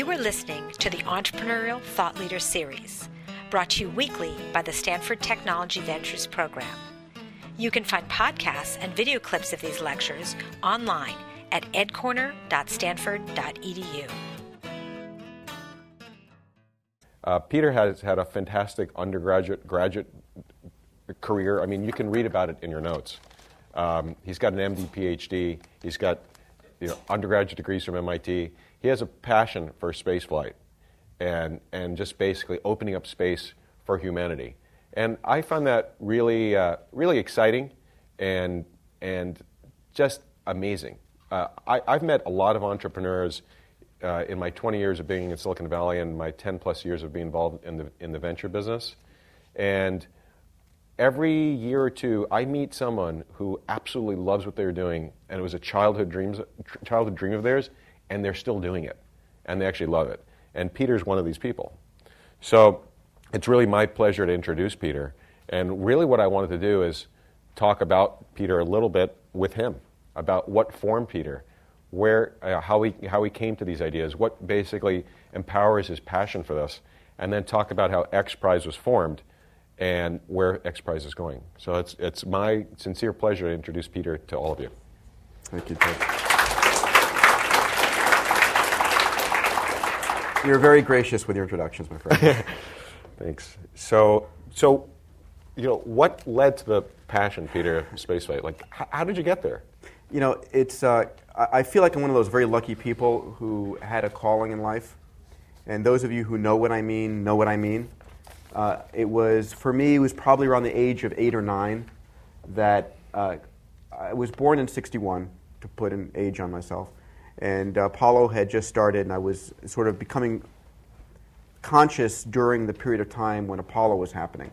You are listening to the Entrepreneurial Thought Leader Series, brought to you weekly by the Stanford Technology Ventures Program. You can find podcasts and video clips of these lectures online at edcorner.stanford.edu. Uh, Peter has had a fantastic undergraduate graduate career. I mean, you can read about it in your notes. Um, he's got an MD, PhD. He's got you know, undergraduate degrees from MIT. He has a passion for spaceflight and, and just basically opening up space for humanity. And I find that really, uh, really exciting and, and just amazing. Uh, I, have met a lot of entrepreneurs uh, in my 20 years of being in Silicon Valley and my 10 plus years of being involved in the, in the venture business. And every year or two, I meet someone who absolutely loves what they're doing, and it was a childhood, dreams, childhood dream of theirs, and they're still doing it, and they actually love it. And Peter's one of these people. So it's really my pleasure to introduce Peter. And really, what I wanted to do is talk about Peter a little bit with him about what formed Peter, where, uh, how, he, how he came to these ideas, what basically empowers his passion for this, and then talk about how X Prize was formed and where X Prize is going. So it's, it's my sincere pleasure to introduce Peter to all of you. Thank you. You're very gracious with your introductions, my friend. Thanks. So, so, you know, what led to the passion, Peter, spaceflight? Like, how, how did you get there? You know, it's. Uh, I feel like I'm one of those very lucky people who had a calling in life, and those of you who know what I mean know what I mean. Uh, it was for me. It was probably around the age of eight or nine that uh, I was born in '61 to put an age on myself, and uh, Apollo had just started, and I was sort of becoming conscious during the period of time when Apollo was happening.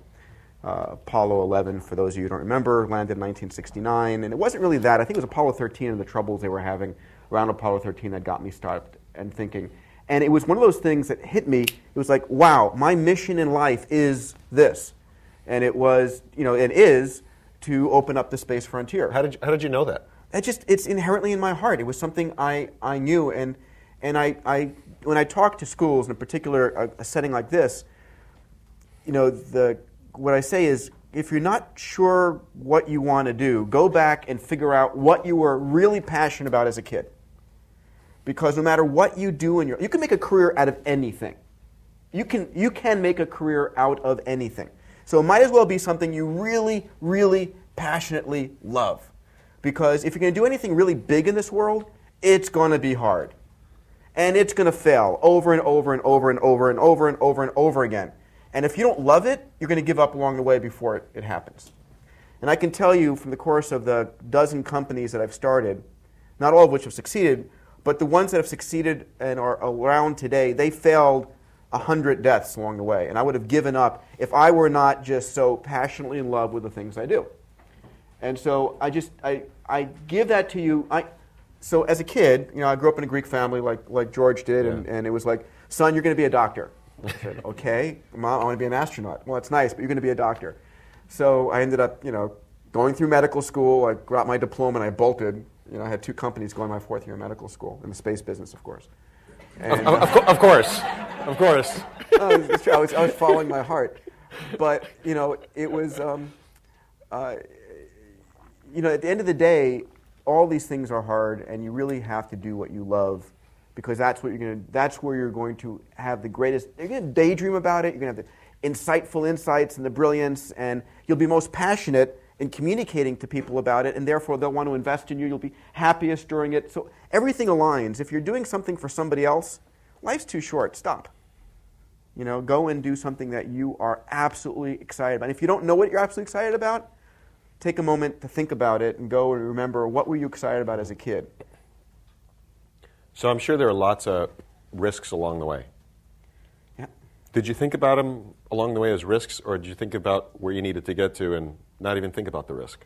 Uh, Apollo 11, for those of you who don't remember, landed in 1969, and it wasn't really that. I think it was Apollo 13 and the troubles they were having around Apollo 13 that got me stopped and thinking. And it was one of those things that hit me. It was like, wow, my mission in life is this. And it was, you know, it is to open up the space frontier. How did you, how did you know that? It just, it's inherently in my heart. It was something I, I knew. And, and I, I, when I talk to schools, in a particular a, a setting like this, you know, the, what I say is if you're not sure what you want to do, go back and figure out what you were really passionate about as a kid. Because no matter what you do in your you can make a career out of anything. You can you can make a career out of anything. So it might as well be something you really, really passionately love. Because if you're going to do anything really big in this world, it's going to be hard. And it's going to fail over and over and over and over and over and over and over again. And if you don't love it, you're going to give up along the way before it, it happens. And I can tell you from the course of the dozen companies that I've started, not all of which have succeeded, but the ones that have succeeded and are around today, they failed a hundred deaths along the way. And I would have given up if I were not just so passionately in love with the things I do. And so I just I, I give that to you. I, so as a kid, you know, I grew up in a Greek family like, like George did, yeah. and, and it was like, son, you're going to be a doctor. I said, okay. Mom, I want to be an astronaut. Well, it's nice, but you're going to be a doctor. So I ended up, you know, going through medical school. I got my diploma and I bolted you know, I had two companies going my fourth year of medical school in the space business, of course. And, of, of, of, course, of course. I, was, I, was, I was following my heart, but you know, it was. Um, uh, you know, at the end of the day, all these things are hard, and you really have to do what you love, because that's what you're going to. That's where you're going to have the greatest. You're going to daydream about it. You're going to have the insightful insights and the brilliance, and you'll be most passionate in communicating to people about it, and therefore they'll want to invest in you. You'll be happiest during it. So everything aligns. If you're doing something for somebody else, life's too short. Stop. You know, go and do something that you are absolutely excited about. And if you don't know what you're absolutely excited about, take a moment to think about it and go and remember what were you excited about as a kid. So I'm sure there are lots of risks along the way. Yeah. Did you think about them along the way as risks, or did you think about where you needed to get to and not even think about the risk?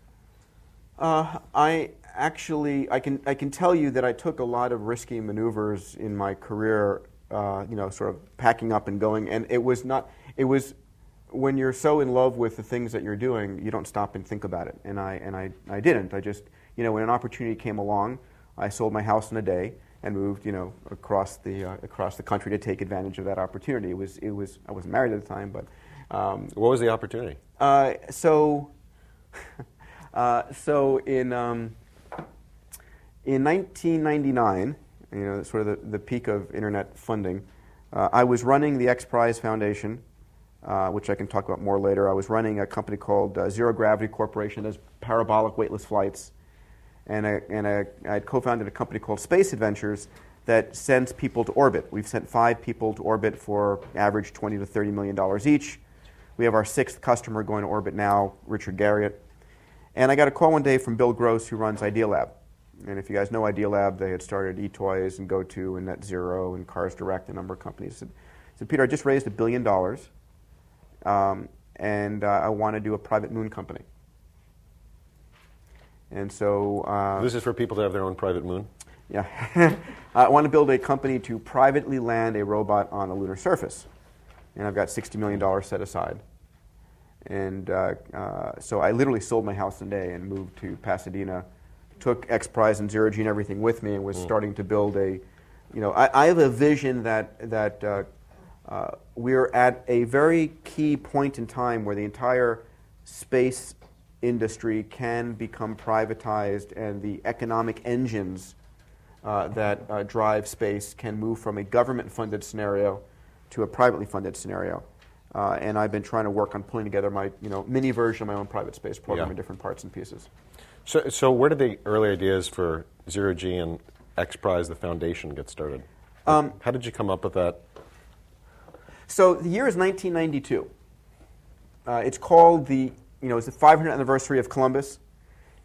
Uh, I actually, I can, I can tell you that I took a lot of risky maneuvers in my career, uh, you know, sort of packing up and going. And it was not, it was when you're so in love with the things that you're doing, you don't stop and think about it. And I, and I, I didn't. I just, you know, when an opportunity came along, I sold my house in a day and moved, you know, across the uh, across the country to take advantage of that opportunity. It was it was I wasn't married at the time, but um, what was the opportunity? Uh, so uh, so in um, in 1999, you know, sort of the, the peak of internet funding, uh, I was running the X Prize Foundation. Uh, which I can talk about more later. I was running a company called uh, Zero Gravity Corporation that does parabolic weightless flights and, I, and I, I had co-founded a company called Space Adventures that sends people to orbit. We've sent five people to orbit for average 20 to 30 million dollars each. We have our sixth customer going to orbit now, Richard Garriott. And I got a call one day from Bill Gross, who runs Idealab. And if you guys know Idealab, they had started eToys and GoTo and Net Zero and Cars Direct, a number of companies. Said, said Peter, I just raised a billion dollars, um, and uh, I want to do a private moon company. And so. Uh, this is for people to have their own private moon? Yeah. I want to build a company to privately land a robot on the lunar surface. And I've got $60 million set aside. And uh, uh, so I literally sold my house in a day and moved to Pasadena, took X Prize and Zero G and everything with me, and was mm. starting to build a, you know, I, I have a vision that, that uh, we're at a very key point in time where the entire space industry can become privatized and the economic engines uh, that uh, drive space can move from a government funded scenario to a privately funded scenario. Uh, and I've been trying to work on pulling together my you know, mini version of my own private space program yeah. in different parts and pieces. So, so where did the early ideas for Zero G and X Prize, the foundation, get started? Um, How did you come up with that? So the year is 1992. Uh, it's called the you know, it's the 500th anniversary of Columbus,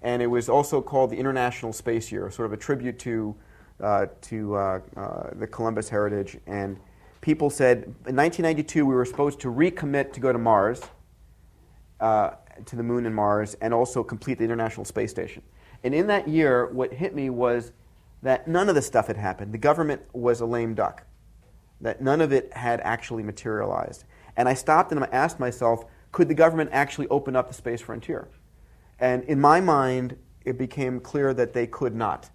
and it was also called the International Space Year, sort of a tribute to, uh, to uh, uh, the Columbus heritage. And people said in 1992 we were supposed to recommit to go to Mars, uh, to the moon and Mars, and also complete the International Space Station. And in that year, what hit me was that none of this stuff had happened. The government was a lame duck, that none of it had actually materialized. And I stopped and I asked myself, could the government actually open up the space frontier? And in my mind, it became clear that they could not.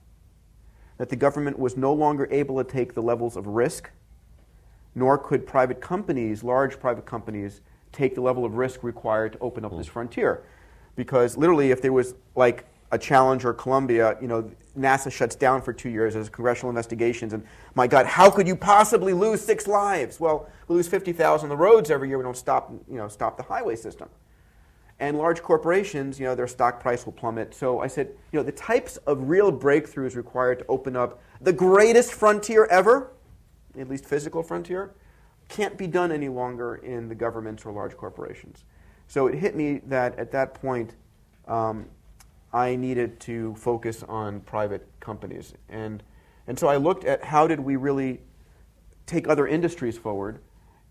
That the government was no longer able to take the levels of risk, nor could private companies, large private companies, take the level of risk required to open up mm. this frontier. Because literally, if there was like a Challenger Columbia, you know, NASA shuts down for two years as congressional investigations. And my God, how could you possibly lose six lives? Well, we lose 50,000 on the roads every year. We don't stop, you know, stop the highway system. And large corporations, you know, their stock price will plummet. So I said, you know, the types of real breakthroughs required to open up the greatest frontier ever, at least physical frontier, can't be done any longer in the governments or large corporations. So it hit me that at that point, um, I needed to focus on private companies. And, and so I looked at how did we really take other industries forward,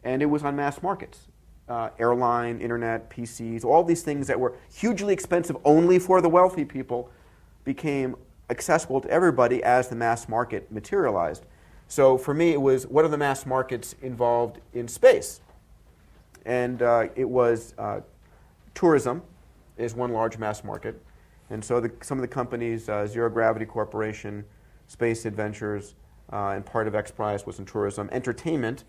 and it was on mass markets. Uh, airline, internet, PCs, all these things that were hugely expensive only for the wealthy people became accessible to everybody as the mass market materialized. So for me, it was what are the mass markets involved in space? And uh, it was uh, tourism is one large mass market. And so the, some of the companies, uh, Zero Gravity Corporation, Space Adventures, uh, and part of X Prize was in tourism. Entertainment,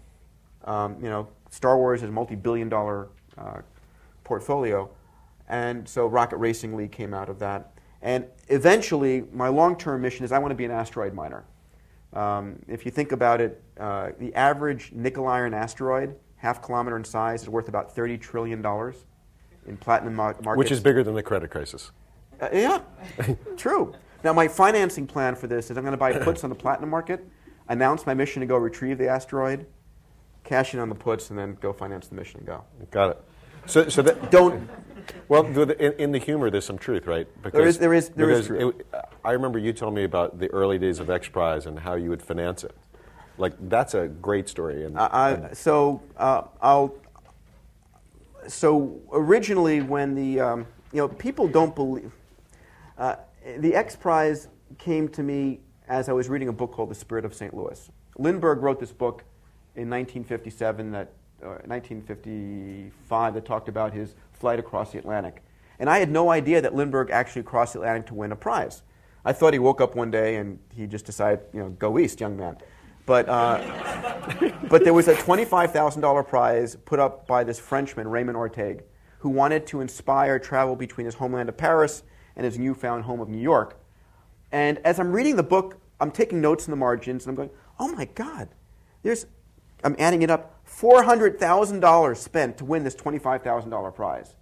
um, you know, Star Wars is a multi-billion dollar uh, portfolio. And so Rocket Racing League came out of that. And eventually, my long-term mission is I want to be an asteroid miner. Um, if you think about it, uh, the average nickel iron asteroid, half kilometer in size, is worth about $30 trillion in platinum markets. Which is bigger than the credit crisis. Uh, yeah, true. Now, my financing plan for this is I'm going to buy puts on the platinum market, announce my mission to go retrieve the asteroid, cash in on the puts, and then go finance the mission and go. Got it. So, so that, don't. Well, in, in, the humor, there's some truth, right? Because, there is. There is. There is truth. It, I remember you telling me about the early days of X Prize and how you would finance it. Like that's a great story. And, and so uh, I'll. So originally, when the um, you know people don't believe uh, the X Prize came to me as I was reading a book called The Spirit of St. Louis. Lindbergh wrote this book in 1957 that, uh, 1955 that talked about his flight across the Atlantic. And I had no idea that Lindbergh actually crossed the Atlantic to win a prize. I thought he woke up one day and he just decided, you know, go east, young man. But, uh, but there was a $25,000 prize put up by this Frenchman, Raymond Orteig, who wanted to inspire travel between his homeland of Paris and his newfound home of New York. And as I'm reading the book, I'm taking notes in the margins, and I'm going, oh my God, there's, I'm adding it up, $400,000 spent to win this $25,000 prize.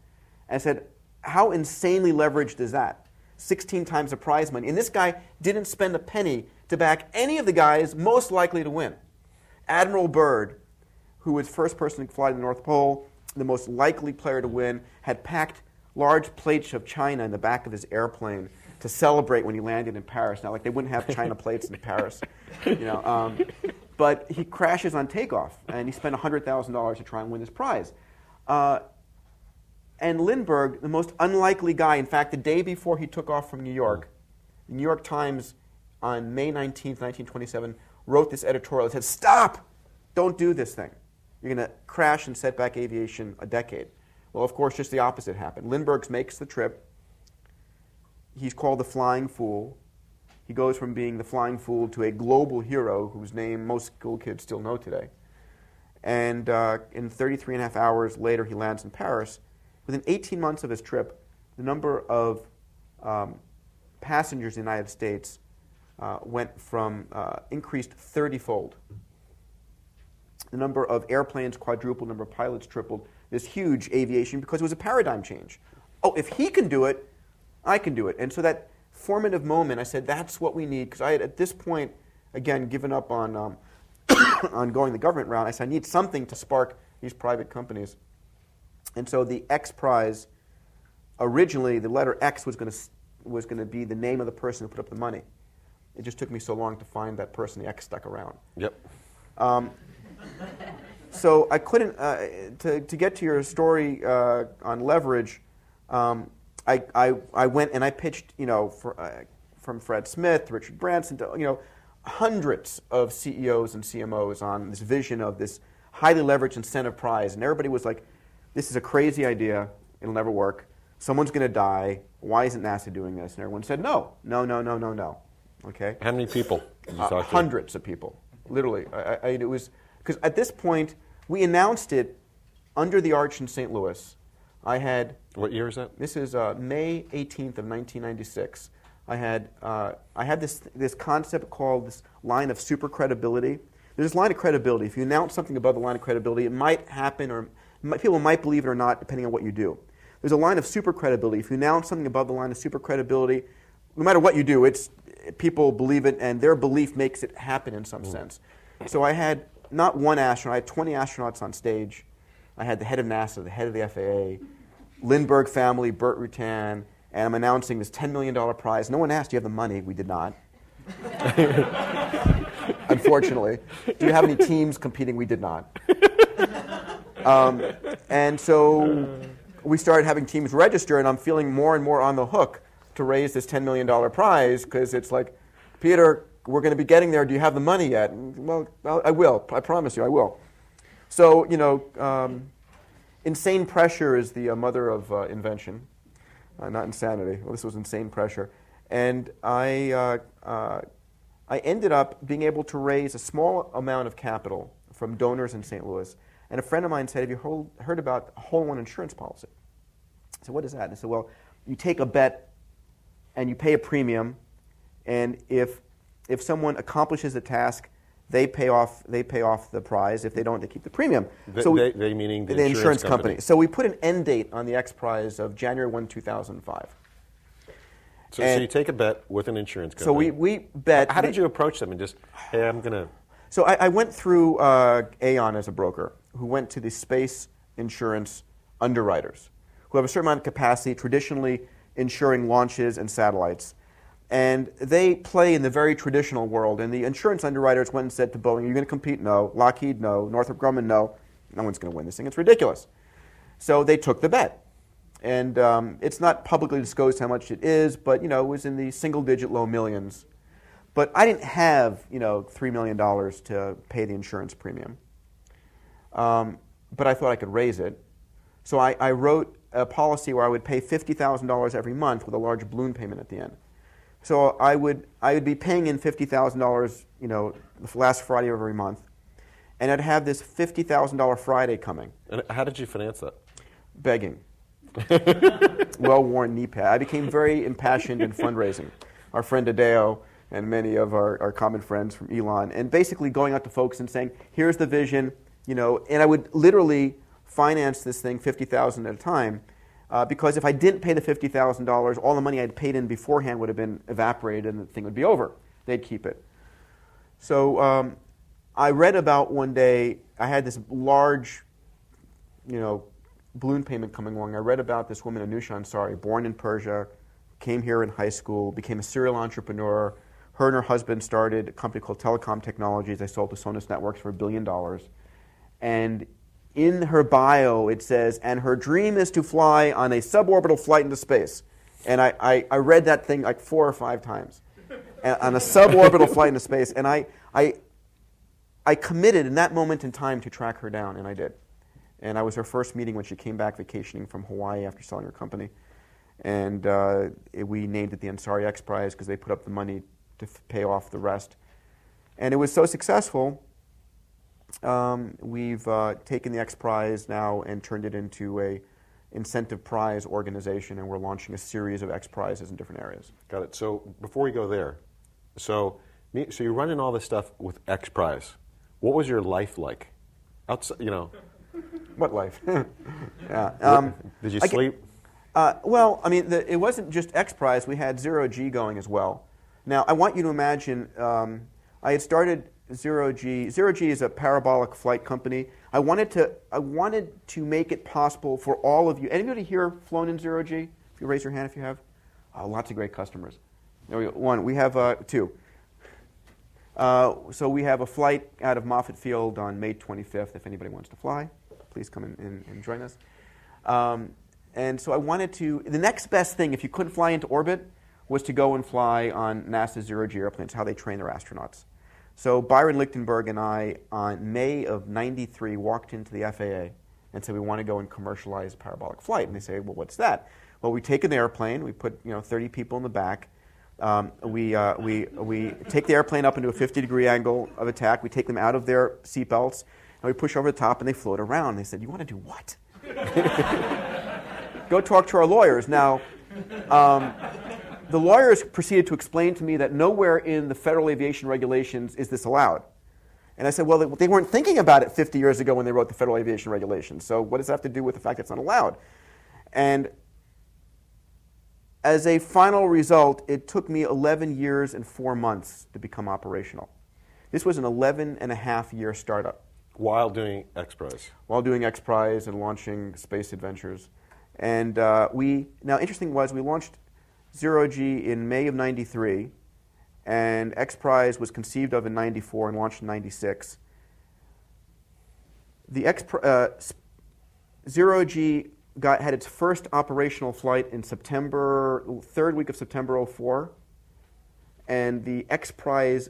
And I said, how insanely leveraged is that? 16 times the prize money. And this guy didn't spend a penny to back any of the guys most likely to win. Admiral Byrd, who was first person to fly to the North Pole, the most likely player to win, had packed large plates of china in the back of his airplane to celebrate when he landed in Paris. Now, like they wouldn't have china plates in Paris, you know. Um, but he crashes on takeoff, and he spent $100,000 to try and win this prize. Uh, and Lindbergh, the most unlikely guy, in fact, the day before he took off from New York, the New York Times on May 19, 1927, wrote this editorial that said, Stop! Don't do this thing. You're going to crash and set back aviation a decade. Well, of course, just the opposite happened. Lindbergh makes the trip. He's called the Flying Fool. He goes from being the Flying Fool to a global hero whose name most school kids still know today. And uh, in 33 and a half hours later, he lands in Paris. Within 18 months of his trip, the number of um, passengers in the United States uh, went from uh, increased 30 fold. The number of airplanes quadrupled, number of pilots tripled. This huge aviation because it was a paradigm change. Oh, if he can do it, I can do it. And so that formative moment, I said, that's what we need. Because I had, at this point, again, given up on, um, on going the government route. I said, I need something to spark these private companies. And so the X Prize, originally, the letter X was going to was going to be the name of the person who put up the money. It just took me so long to find that person. The X stuck around. Yep. Um, so I couldn't, uh, to, to get to your story uh, on leverage, um, I, I, I went and I pitched, you know, for, uh, from Fred Smith, Richard Branson, to, you know, hundreds of CEOs and CMOs on this vision of this highly leveraged incentive prize. And everybody was like, this is a crazy idea. It'll never work. Someone's going to die. Why isn't NASA doing this? And everyone said, no, no, no, no, no, no. Okay? How many people? Uh, hundreds of people, literally. I, I, it was because at this point we announced it under the arch in St. Louis. I had. What year is that? This is uh, May 18th of 1996. I had uh, I had this this concept called this line of super credibility. There's this line of credibility. If you announce something above the line of credibility, it might happen, or people might believe it or not, depending on what you do. There's a line of super credibility. If you announce something above the line of super credibility, no matter what you do, it's people believe it, and their belief makes it happen in some mm. sense. So I had not one astronaut, I had 20 astronauts on stage. I had the head of NASA, the head of the FAA, Lindbergh family, Burt Rutan, and I'm announcing this $10 million prize. No one asked, do you have the money? We did not. Unfortunately. Do you have any teams competing? We did not. Um, and so we started having teams register, and I'm feeling more and more on the hook to raise this $10 million prize because it's like, Peter, we're going to be getting there. Do you have the money yet? Well, I will. I promise you, I will. So, you know, um, insane pressure is the uh, mother of uh, invention, uh, not insanity. Well, this was insane pressure. And I, uh, uh, I ended up being able to raise a small amount of capital from donors in St. Louis. And a friend of mine said, Have you heard about a whole one insurance policy? I said, What is that? And I said, Well, you take a bet and you pay a premium, and if if someone accomplishes a task, they pay off they pay off the prize. If they don't, they keep the premium. The, so we, they, they, meaning the, the insurance, insurance company. company. So we put an end date on the X Prize of January one, two thousand five. So, so, you take a bet with an insurance company. So we, we bet. How did you approach them and just, hey, I'm going to. So I, I, went through uh, Aon as a broker, who went to the space insurance underwriters, who have a certain amount of capacity, traditionally insuring launches and satellites. And they play in the very traditional world. And the insurance underwriters went and said to Boeing, Are you going to compete? No. Lockheed? No. Northrop Grumman? No. No one's going to win this thing. It's ridiculous. So they took the bet. And um, it's not publicly disclosed how much it is, but you know, it was in the single digit low millions. But I didn't have you know, $3 million to pay the insurance premium. Um, but I thought I could raise it. So I, I wrote a policy where I would pay $50,000 every month with a large balloon payment at the end. So I would I would be paying in fifty thousand dollars, you know, the last Friday of every month, and I'd have this fifty thousand dollar Friday coming, And how did you finance that? begging, well-worn knee pad. I became very impassioned in fundraising. Our friend Adeo and many of our, our common friends from Elon, and basically going out to folks and saying, "Here's the vision," you know, and I would literally finance this thing fifty thousand at a time. Uh, because if I didn't pay the $50,000, all the money I'd paid in beforehand would have been evaporated and the thing would be over. They'd keep it. So um, I read about one day, I had this large, you know, balloon payment coming along. I read about this woman, Anousheh Ansari, born in Persia, came here in high school, became a serial entrepreneur. Her and her husband started a company called Telecom Technologies. They sold to Sonus Networks for a billion dollars. And in her bio, it says, and her dream is to fly on a suborbital flight into space. And I, I, I read that thing like four or five times. And, on a suborbital flight into space. And I, I, I committed in that moment in time to track her down, and I did. And I was her first meeting when she came back vacationing from Hawaii after selling her company. And uh, it, we named it the Ansari X Prize because they put up the money to f- pay off the rest. And it was so successful um, we've uh, taken the X Prize now and turned it into a incentive prize organization, and we're launching a series of X Prizes in different areas. Got it. So before we go there, so so you're running all this stuff with X Prize. What was your life like? Outside, you know, What life? yeah. Um, did you sleep? Uh, well, I mean, the, it wasn't just X Prize. We had Zero G going as well. Now, I want you to imagine um, I had started Zero G. Zero G is a parabolic flight company. I wanted to I wanted to make it possible for all of you. Anybody here flown in Zero G? If you raise your hand, if you have, oh, lots of great customers. There we go. One. We have uh, two. Uh, so we have a flight out of Moffett Field on May 25th. If anybody wants to fly, please come and, and join us. Um, and so I wanted to. The next best thing, if you couldn't fly into orbit, was to go and fly on NASA's zero G airplanes. How they train their astronauts. So Byron Lichtenberg and I, on May of '93, walked into the FAA and said we want to go and commercialize parabolic flight. And they say, well, what's that? Well, we take an airplane, we put you know 30 people in the back. Um, we, uh, we, we take the airplane up into a 50 degree angle of attack. We take them out of their seatbelts and we push over the top and they float around. They said, You want to do what? Go talk to our lawyers. Now, um, the lawyers proceeded to explain to me that nowhere in the federal aviation regulations is this allowed. And I said, Well, they, they weren't thinking about it 50 years ago when they wrote the federal aviation regulations. So, what does that have to do with the fact that it's not allowed? And as a final result, it took me 11 years and four months to become operational. This was an 11 and a half year startup While doing X Prize. while doing X Prize and launching Space Adventures. And uh, we, now interesting was we launched Zero G in May of 93, and X Prize was conceived of in 94 and launched in 96. The X, uh, Zero G got, had its first operational flight in September, third week of September 04, and the X Prize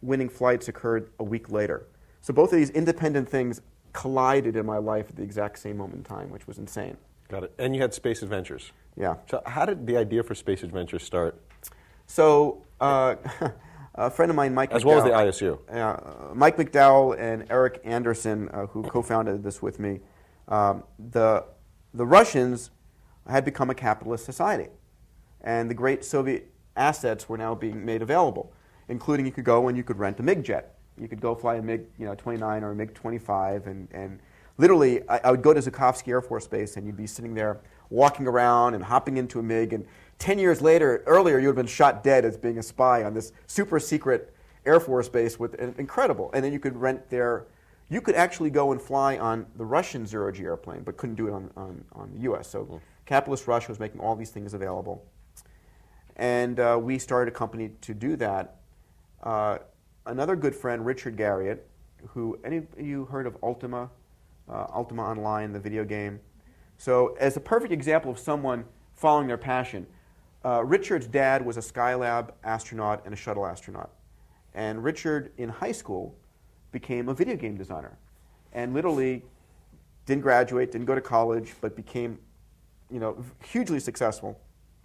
winning flights occurred a week later. So both of these independent things collided in my life at the exact same moment in time, which was insane. Got it. And you had Space Adventures. Yeah. So how did the idea for Space Adventures start? So uh, a friend of mine, Mike, As well as the ISU. Yeah, uh, Mike McDowell and Eric Anderson, uh, who co-founded this with me, um, the the Russians had become a capitalist society, and the great Soviet assets were now being made available, including you could go and you could rent a MiG jet. You could go fly a MiG, you know, 29 or a MiG 25, and, and literally, I, I would go to Zhukovsky Air Force Base, and you'd be sitting there walking around and hopping into a MiG, and 10 years later, earlier, you would have been shot dead as being a spy on this super secret Air Force Base with and incredible. And then you could rent their, you could actually go and fly on the Russian zero G airplane, but couldn't do it on, on, on the US. So capitalist Russia was making all these things available. And uh, we started a company to do that. Uh, another good friend, Richard Garriott, who, any of you heard of Ultima? Uh, Ultima Online, the video game. So, as a perfect example of someone following their passion, uh, Richard's dad was a Skylab astronaut and a shuttle astronaut. And Richard, in high school, became a video game designer. And literally didn't graduate, didn't go to college, but became you know, hugely successful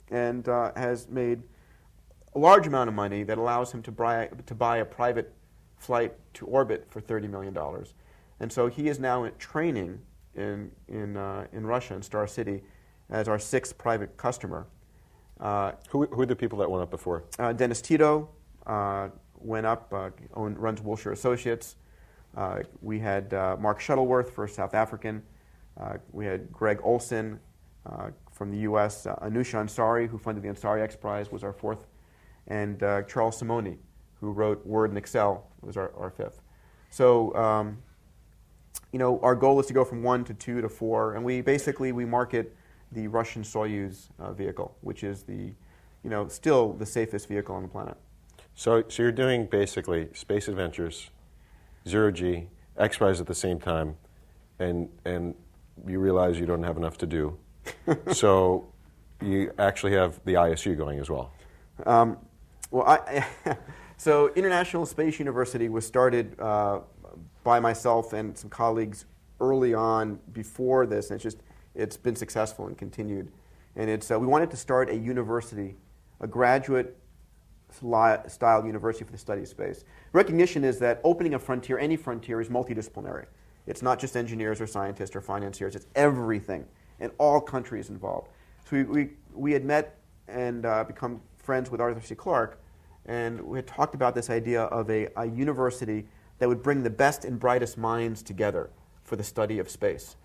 and uh, has made a large amount of money that allows him to buy, to buy a private flight to orbit for $30 million. And so he is now in training in, in, uh, in Russia, in Star City, as our sixth private customer. Uh, who, who are the people that went up before? Uh, Dennis Tito uh, went up, uh, owned, runs Wilshire Associates. Uh, we had Mark Shuttleworth for South African. we had Greg Olsen from the U.S. Anousheh Ansari, who funded the Ansari X Prize, was our fourth. And Charles Simonyi, who wrote Word and Excel, was our, our fifth. So, um, you know, our goal is to go from one to two to four, and we basically we market the Russian Soyuz uh, vehicle, which is the, you know, still the safest vehicle on the planet. So, so you're doing basically space adventures, zero G, X Prize at the same time, and and you realize you don't have enough to do, so you actually have the ISU going as well. Um, well, I, so International Space University was started uh, by myself and some colleagues early on before this, and it's just it's been successful and continued. And it's, uh, we wanted to start a university, a graduate style university for the study space. Recognition is that opening a frontier, any frontier, is multidisciplinary. It's not just engineers or scientists or financiers, it's everything, and all countries involved. So we, we, we had met and uh, become friends with Arthur C. Clarke, and we had talked about this idea of a, a university that would bring the best and brightest minds together for the study of space.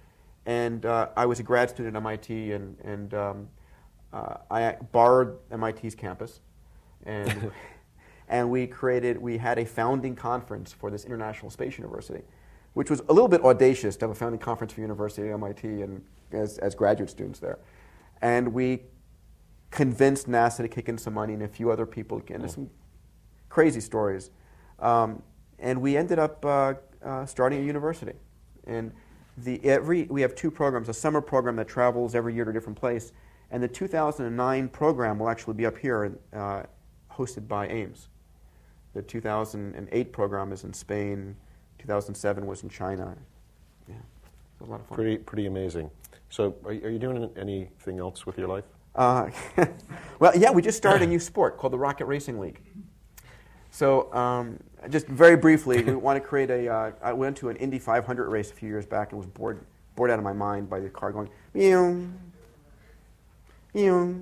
And uh, I was a grad student at MIT, and, and um, uh, I borrowed MIT's campus, and and we created we had a founding conference for this International Space University, which was a little bit audacious to have a founding conference for a university at MIT and as, as graduate students there, and we convinced NASA to kick in some money and a few other people and some crazy stories, um, and we ended up uh, uh starting a university, and the, every, we have two programs a summer program that travels every year to a different place, and the 2009 program will actually be up here, uh, hosted by Ames. The 2008 program is in Spain, 2007 was in China. Yeah, a lot of fun. Pretty, pretty amazing. So, are, are you doing anything else with your life? Uh, well, yeah, we just started a new sport called the Rocket Racing League. So, um, just very briefly, we want to create a. Uh, I went to an Indy 500 race a few years back and was bored, bored out of my mind by the car going, meow, meow.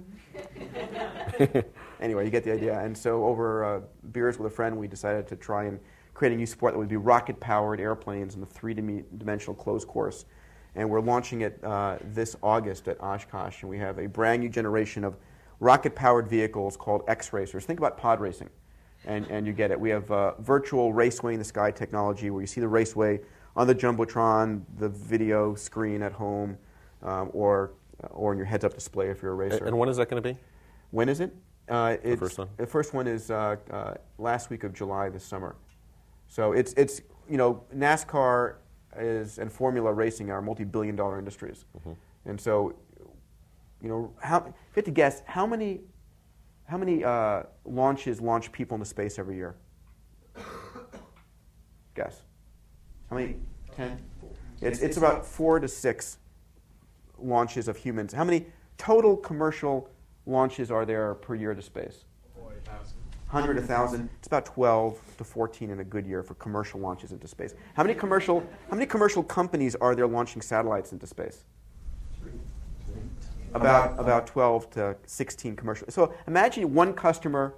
anyway, you get the idea. And so, over uh, beers with a friend, we decided to try and create a new sport that would be rocket powered airplanes in a three dimensional closed course. And we're launching it uh, this August at Oshkosh. And we have a brand new generation of rocket powered vehicles called X Racers. Think about pod racing and, and you get it. We have uh, virtual raceway in the sky technology where you see the raceway on the Jumbotron, the video screen at home, um, or, or in your heads up display if you're a racer. And when is that going to be? When is it? Uh, the first one? The first one is uh, uh, last week of July this summer. So it's, it's, you know, NASCAR is, and Formula racing are multi billion dollar industries. Mm-hmm. And so, you know, how, if you had to guess, how many how many uh, launches launch people into space every year? Guess. How many? Ten? It's, it's about four to six launches of humans. How many total commercial launches are there per year to space? 100, 1,000. It's about 12 to 14 in a good year for commercial launches into space. How many commercial, how many commercial companies are there launching satellites into space? About, about 12 to 16 commercial. So imagine one customer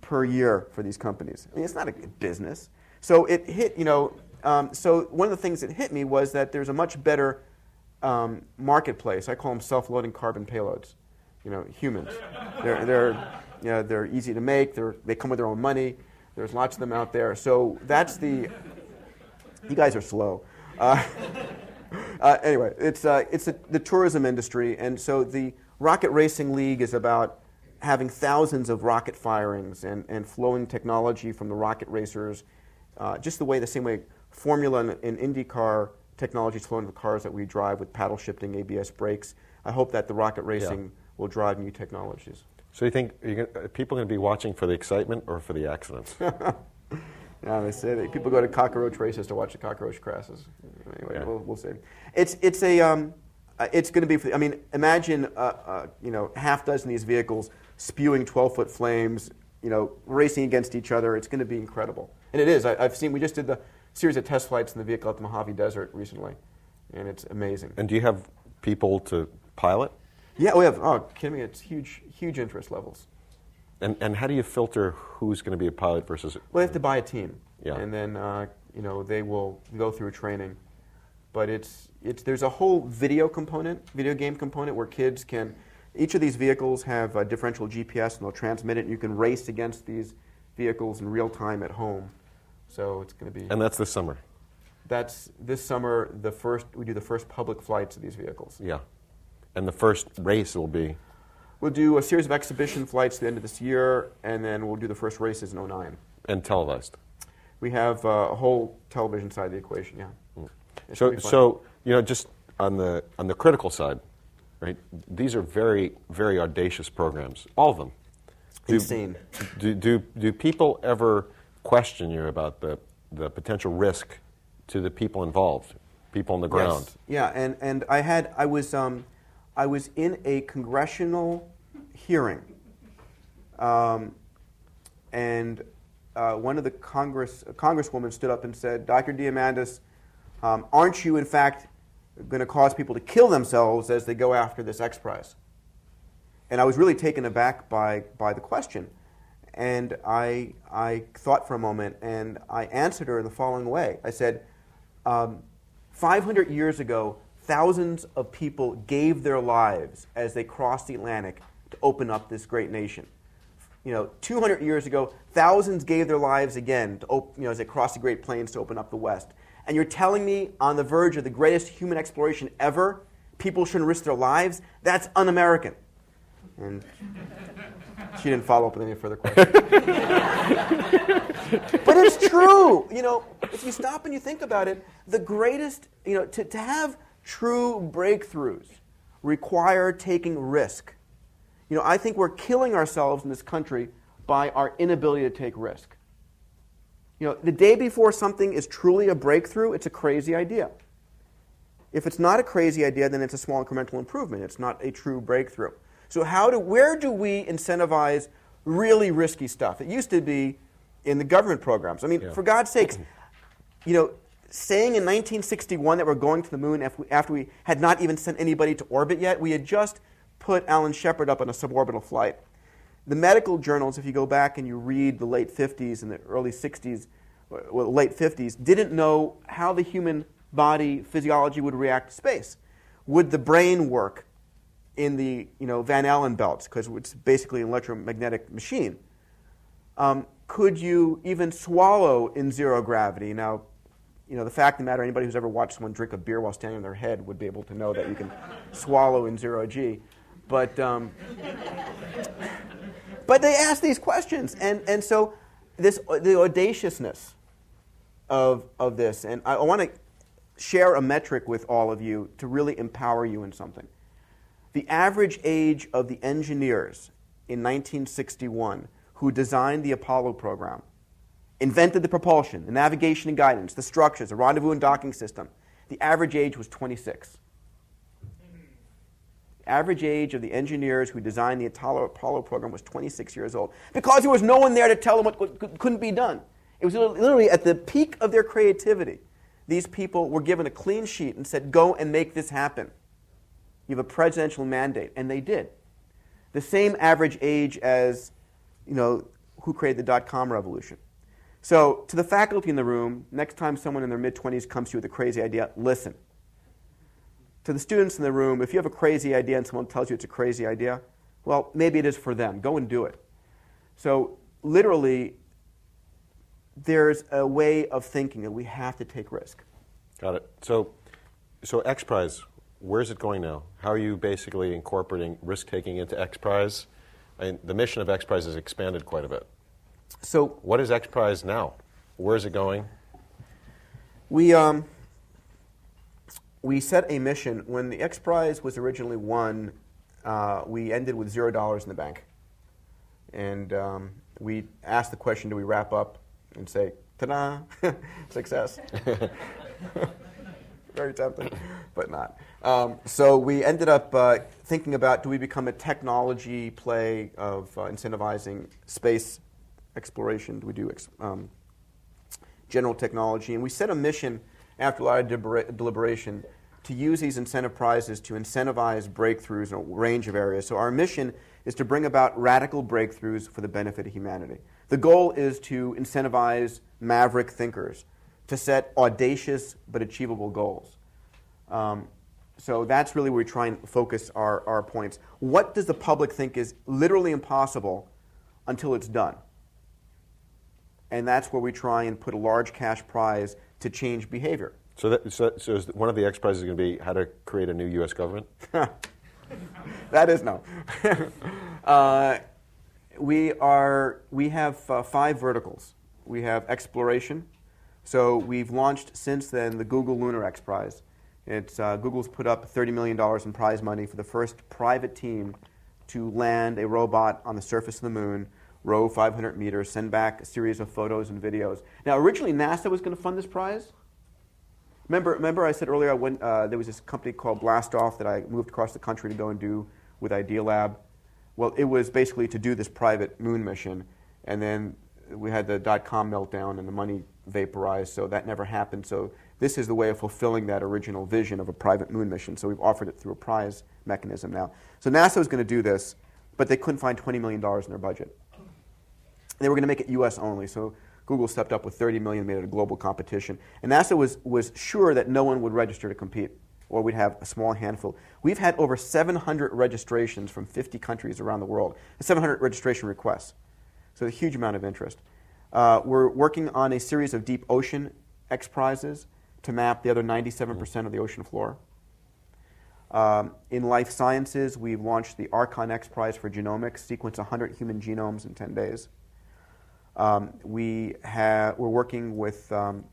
per year for these companies. I mean, it's not a business. So it hit, you know, um, so one of the things that hit me was that there's a much better um, marketplace. I call them self-loading carbon payloads. You know, humans. They're, they're, you know, they're easy to make. They're, they come with their own money. There's lots of them out there. So that's the. You guys are slow. Uh, uh, anyway, it's, uh, it's a, the tourism industry, and so the Rocket Racing League is about having thousands of rocket firings and, and flowing technology from the rocket racers, uh, just the way, the same way Formula and, and IndyCar technology is flowing to the cars that we drive with paddle shifting ABS brakes. I hope that the rocket racing yeah. will drive new technologies. So you think are people going to be watching for the excitement or for the accidents? Yeah, they say that people go to cockroach races to watch the cockroach crashes. Anyway, yeah. we'll, we'll see. It's it's a um, uh, it's going to be. For, I mean, imagine uh, uh, you know half dozen of these vehicles spewing 12 foot flames, you know, racing against each other. It's going to be incredible. And it is. I, have seen, we just did the series of test flights in the vehicle at the Mojave Desert recently, and it's amazing. And do you have people to pilot? Yeah, we have. Oh, kidding me? It's huge, huge interest levels. And, and how do you filter who's going to be a pilot versus? Well, they have to buy a team. Yeah. And then, uh, you know, they will go through training. But it's, it's, there's a whole video component, video game component, where kids can, each of these vehicles have a differential GPS and they'll transmit it, and you can race against these vehicles in real time at home. So it's going to be. And that's this summer. That's this summer. The first we do the first public flights of these vehicles. Yeah, and the first race will be. We'll do a series of exhibition flights at the end of this year, and then we'll do the first races in 09. And televised. We have uh, a whole television side of the equation. Yeah. Mm. So, so you know, just on the on the critical side, right? These are very very audacious programs, all of them. Do, Insane. Do, do do people ever question you about the the potential risk to the people involved, people on the ground? Yes. Yeah, and and I had I was um, I was in a congressional hearing, um, and uh, one of the Congress congresswomen stood up and said, "Dr. Diamandis, um, aren't you in fact going to cause people to kill themselves as they go after this X Prize?" And I was really taken aback by by the question, and I I thought for a moment and I answered her in the following way. I said, um, "500 years ago." Thousands of people gave their lives as they crossed the Atlantic to open up this great nation. You know, 200 years ago, thousands gave their lives again to op- you know, as they crossed the Great Plains to open up the West. And you're telling me on the verge of the greatest human exploration ever, people shouldn't risk their lives? That's un American. And she didn't follow up with any further questions. but it's true. You know, if you stop and you think about it, the greatest, you know, to, to have True breakthroughs require taking risk. You know, I think we're killing ourselves in this country by our inability to take risk. You know, the day before something is truly a breakthrough, it's a crazy idea. If it's not a crazy idea, then it's a small incremental improvement. It's not a true breakthrough. So how do where do we incentivize really risky stuff? It used to be in the government programs. I mean, yeah. for God's sakes, you know, saying in 1961 that we're going to the moon after we had not even sent anybody to orbit yet. We had just put Alan Shepard up on a suborbital flight. The medical journals, if you go back and you read the late 50s and the early 60s, well, late 50s, didn't know how the human body physiology would react to space. Would the brain work in the you know, Van Allen belts, because it's basically an electromagnetic machine? Um, could you even swallow in zero gravity? Now, you know, the fact of the matter, anybody who's ever watched someone drink a beer while standing on their head would be able to know that you can swallow in zero G. But, um, but they ask these questions. And, and so this, the audaciousness of, of this, and I, I want to share a metric with all of you to really empower you in something. The average age of the engineers in 1961 who designed the Apollo program invented the propulsion, the navigation and guidance, the structures, the rendezvous and docking system. The average age was 26. The average age of the engineers who designed the Apollo program was 26 years old because there was no one there to tell them what couldn't be done. It was literally at the peak of their creativity. These people were given a clean sheet and said, Go and make this happen. You have a presidential mandate. And they did. The same average age as, you know, who created the dot com revolution. So, to the faculty in the room, next time someone in their mid 20s comes to you with a crazy idea, listen. To the students in the room, if you have a crazy idea and someone tells you it's a crazy idea, well, maybe it is for them. Go and do it. So, literally, there's a way of thinking that we have to take risk. Got it. So, so X Prize, where's it going now? How are you basically incorporating risk taking into X Prize? I mean, the mission of X Prize has expanded quite a bit. So, what is X Prize now? Where is it going? We um, we set a mission when the X Prize was originally won. Uh, we ended with zero dollars in the bank, and um, we asked the question: Do we wrap up and say, "Ta-da, success"? very tempting, but not. Um, so we ended up uh, thinking about do we become a technology play of uh, incentivizing space exploration? We do um, general technology? And we set a mission after a lot of delibera- deliberation to use these incentive prizes to incentivize breakthroughs in a range of areas. So our mission is to bring about radical breakthroughs for the benefit of humanity. The goal is to incentivize maverick thinkers to set audacious but achievable goals. Um, so that's really where we try and focus our, our points. What does the public think is literally impossible until it's done? And that's where we try and put a large cash prize to change behavior. So, that, so, so is one of the X prizes is going to be how to create a new U.S. government? that is no. uh, we are we have uh, five verticals. We have exploration. So we've launched since then the Google Lunar X Prize. It's uh, Google's put up $30 million in prize money for the first private team to land a robot on the surface of the moon, row 500 meters, send back a series of photos and videos. Now, originally NASA was going to fund this prize. Remember, remember I said earlier I went, uh, there was this company called Blastoff that I moved across the country to go and do with Idealab. Well, it was basically to do this private moon mission, and then we had the dot com meltdown and the money vaporized, so that never happened. So this is the way of fulfilling that original vision of a private moon mission. So we've offered it through a prize mechanism now. So NASA was going to do this, but they couldn't find $20 million in their budget. They were going to make it U.S. only. So Google stepped up with 30 million, made it a global competition. And NASA was, was sure that no one would register to compete or we'd have a small handful. We've had over 700 registrations from 50 countries around the world, 700 registration requests. So a huge amount of interest. Uh, we're working on a series of deep ocean X prizes to map the other 97% of the ocean floor. Um, in life sciences, we've launched the Archon X Prize for genomics, sequence 100 human genomes in 10 days. Um, we have, we're working with, um,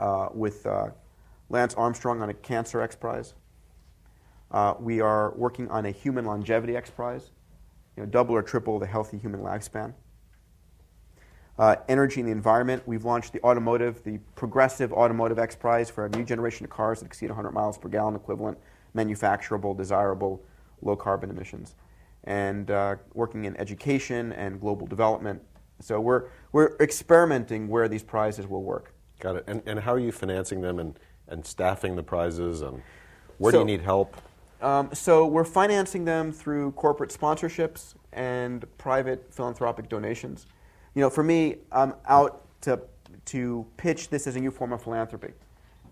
uh, with uh, Lance Armstrong on a Cancer X Prize. Uh, we are working on a Human Longevity X Prize, you know, double or triple the healthy human lifespan. Uh, energy and the environment, we've launched the automotive, the Progressive Automotive X Prize for a new generation of cars that exceed 100 miles per gallon equivalent, manufacturable, desirable, low carbon emissions. And uh, working in education and global development. So we're, we're experimenting where these prizes will work. Got it. And, and how are you financing them and, and staffing the prizes? And where so, do you need help? Um, so we're financing them through corporate sponsorships and private philanthropic donations. You know, for me, I'm out to to pitch this as a new form of philanthropy.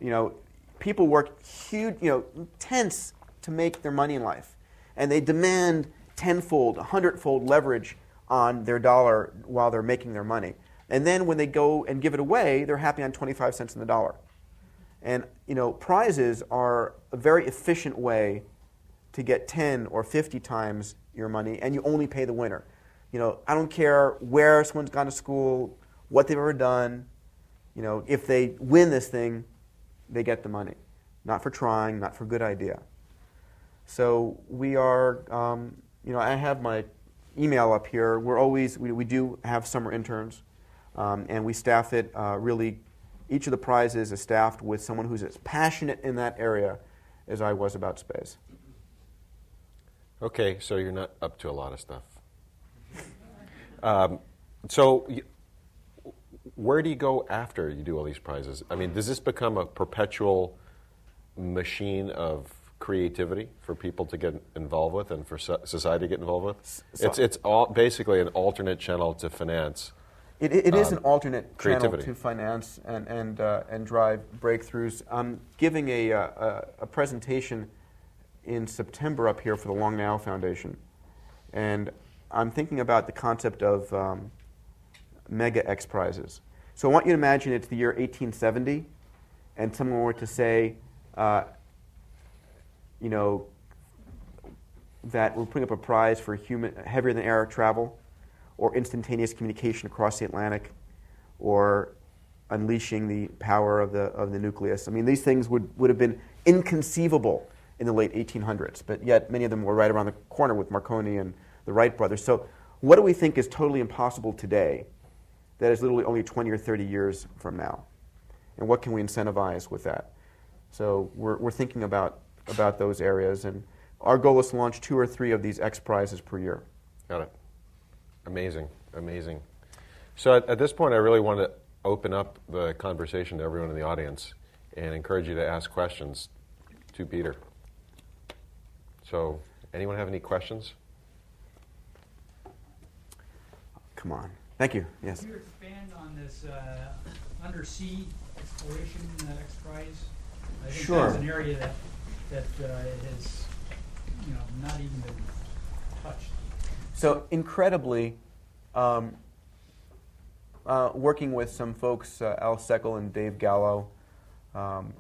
You know, people work huge, you know, tense to make their money in life, and they demand tenfold, a hundredfold leverage on their dollar while they're making their money. And then when they go and give it away, they're happy on 25 cents in the dollar. And you know, prizes are a very efficient way to get 10 or 50 times your money, and you only pay the winner. You know, I don't care where someone's gone to school, what they've ever done. You know, if they win this thing, they get the money. Not for trying, not for good idea. So we are, um, you know, I have my email up here. We're always, we, we do have summer interns, um, and we staff it uh, really each of the prizes is staffed with someone who's as passionate in that area as I was about space. Okay, so you're not up to a lot of stuff. Um, so, where do you go after you do all these prizes? I mean, does this become a perpetual machine of creativity for people to get involved with and for society to get involved with? So, it's it's all, basically an alternate channel to finance it, it is um, an alternate creativity. channel to finance and, and, uh, and drive breakthroughs. I'm giving a, uh, a, a, presentation in September up here for the Long Now Foundation. And I'm thinking about the concept of um, mega X prizes. So I want you to imagine it's the year 1870, and someone were to say, uh, you know, that we're putting up a prize for human, heavier than air travel or instantaneous communication across the Atlantic, or unleashing the power of the, of the nucleus. I mean, these things would, would have been inconceivable in the late 1800s, but yet many of them were right around the corner with Marconi and the Wright brothers. So, what do we think is totally impossible today that is literally only 20 or 30 years from now? And what can we incentivize with that? So we're, we're thinking about, about those areas. And our goal is to launch two or three of these X Prizes per year. Got it. Amazing, amazing. So at, at this point, I really want to open up the conversation to everyone in the audience and encourage you to ask questions to Peter. So, anyone have any questions? Come on. Thank you. Yes. Could you expand on this uh, undersea exploration uh, X Prize? I think Sure. that's an area that that uh, has, you know, not even been touched. So incredibly, um, uh, working with some folks, uh, Al Seckel and Dave Gallo, um,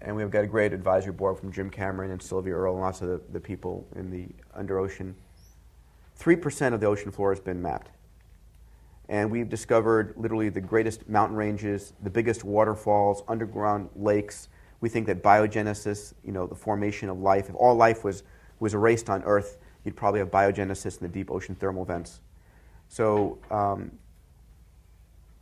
and we've got a great advisory board from Jim Cameron and Sylvia Earle and lots of the, the people in the under ocean. Three percent of the ocean floor has been mapped, and we've discovered literally the greatest mountain ranges, the biggest waterfalls, underground lakes. We think that biogenesis, you know, the formation of life, if all life was was erased on Earth, you'd probably have biogenesis in the deep ocean thermal vents. So um,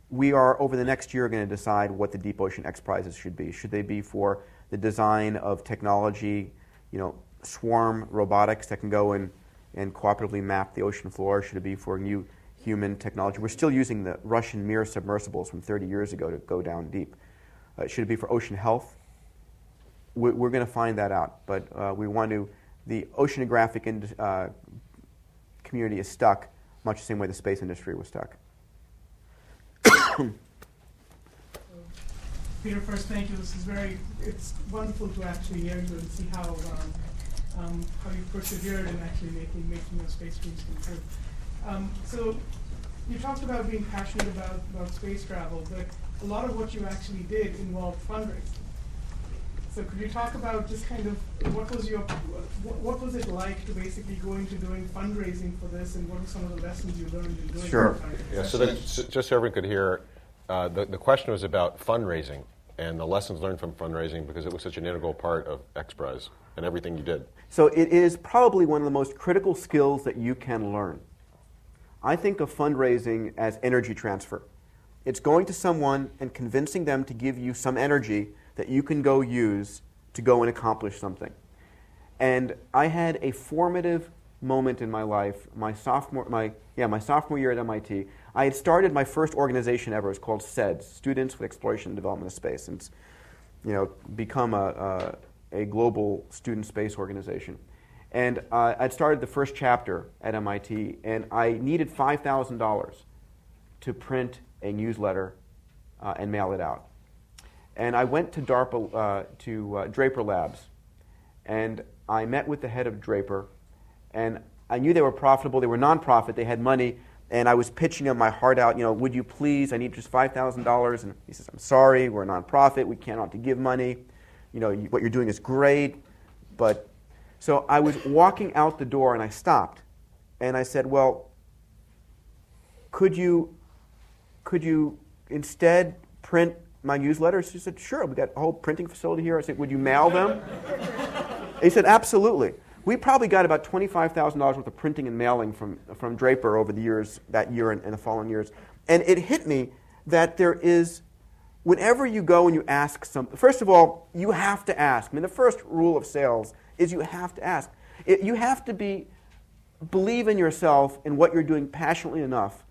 we are over the next year going to decide what the deep ocean X prizes should be. Should they be for the design of technology, you know, swarm robotics that can go and, and cooperatively map the ocean floor? Should it be for new human technology? We're still using the Russian Mir submersibles from 30 years ago to go down deep. Uh, should it be for ocean health? We're, going to find that out, but uh, we want to. The oceanographic ind- uh, community is stuck, much the same way the space industry was stuck. Peter, first, thank you. This is very, it's wonderful to actually hear you and see how, um, um, how you persevered in actually making, making your space dreams come true. Um, so, you talked about being passionate about, about space travel, but a lot of what you actually did involved fundraising. So could you talk about just kind of what was your what, what was it like to basically go into doing fundraising for this, and what were some of the lessons you learned in doing Sure. fundraising? Yeah, so that, s- just so everyone could hear, uh, the, the question was about fundraising and the lessons learned from fundraising because it was such an integral part of X Prize and everything you did. So it is probably one of the most critical skills that you can learn. I think of fundraising as energy transfer. It's going to someone and convincing them to give you some energy that you can go use to go and accomplish something. And I had a formative moment in my life, my sophomore, my, yeah, my sophomore year at MIT. I had started my first organization ever. It was called SEDS, Students with Exploration and Development of Space. And it's, you know, become a, a, a global student space organization. And uh, I'd started the first chapter at MIT, and I needed $5,000 to print a newsletter uh, and mail it out. And I went to DARPA, uh, to uh, Draper Labs, and I met with the head of Draper, and I knew they were profitable. They were nonprofit. They had money, and I was pitching them my heart out. You know, would you please? I need just five thousand dollars. And he says, "I'm sorry, we're a nonprofit. We cannot to give money. You know, you, what you're doing is great, but." So I was walking out the door, and I stopped, and I said, "Well, could you, could you instead print my newsletters?" She said, "Sure. We got a whole printing facility here." I said, "Would you mail them?" He said, absolutely. We probably got about $25,000 worth of printing and mailing from, from Draper over the years, that year and, and the following years. And it hit me that there is, whenever you go and you ask something, first of all, you have to ask. I mean, the first rule of sales is you have to ask. It, you have to be, believe in yourself and what you're doing passionately enough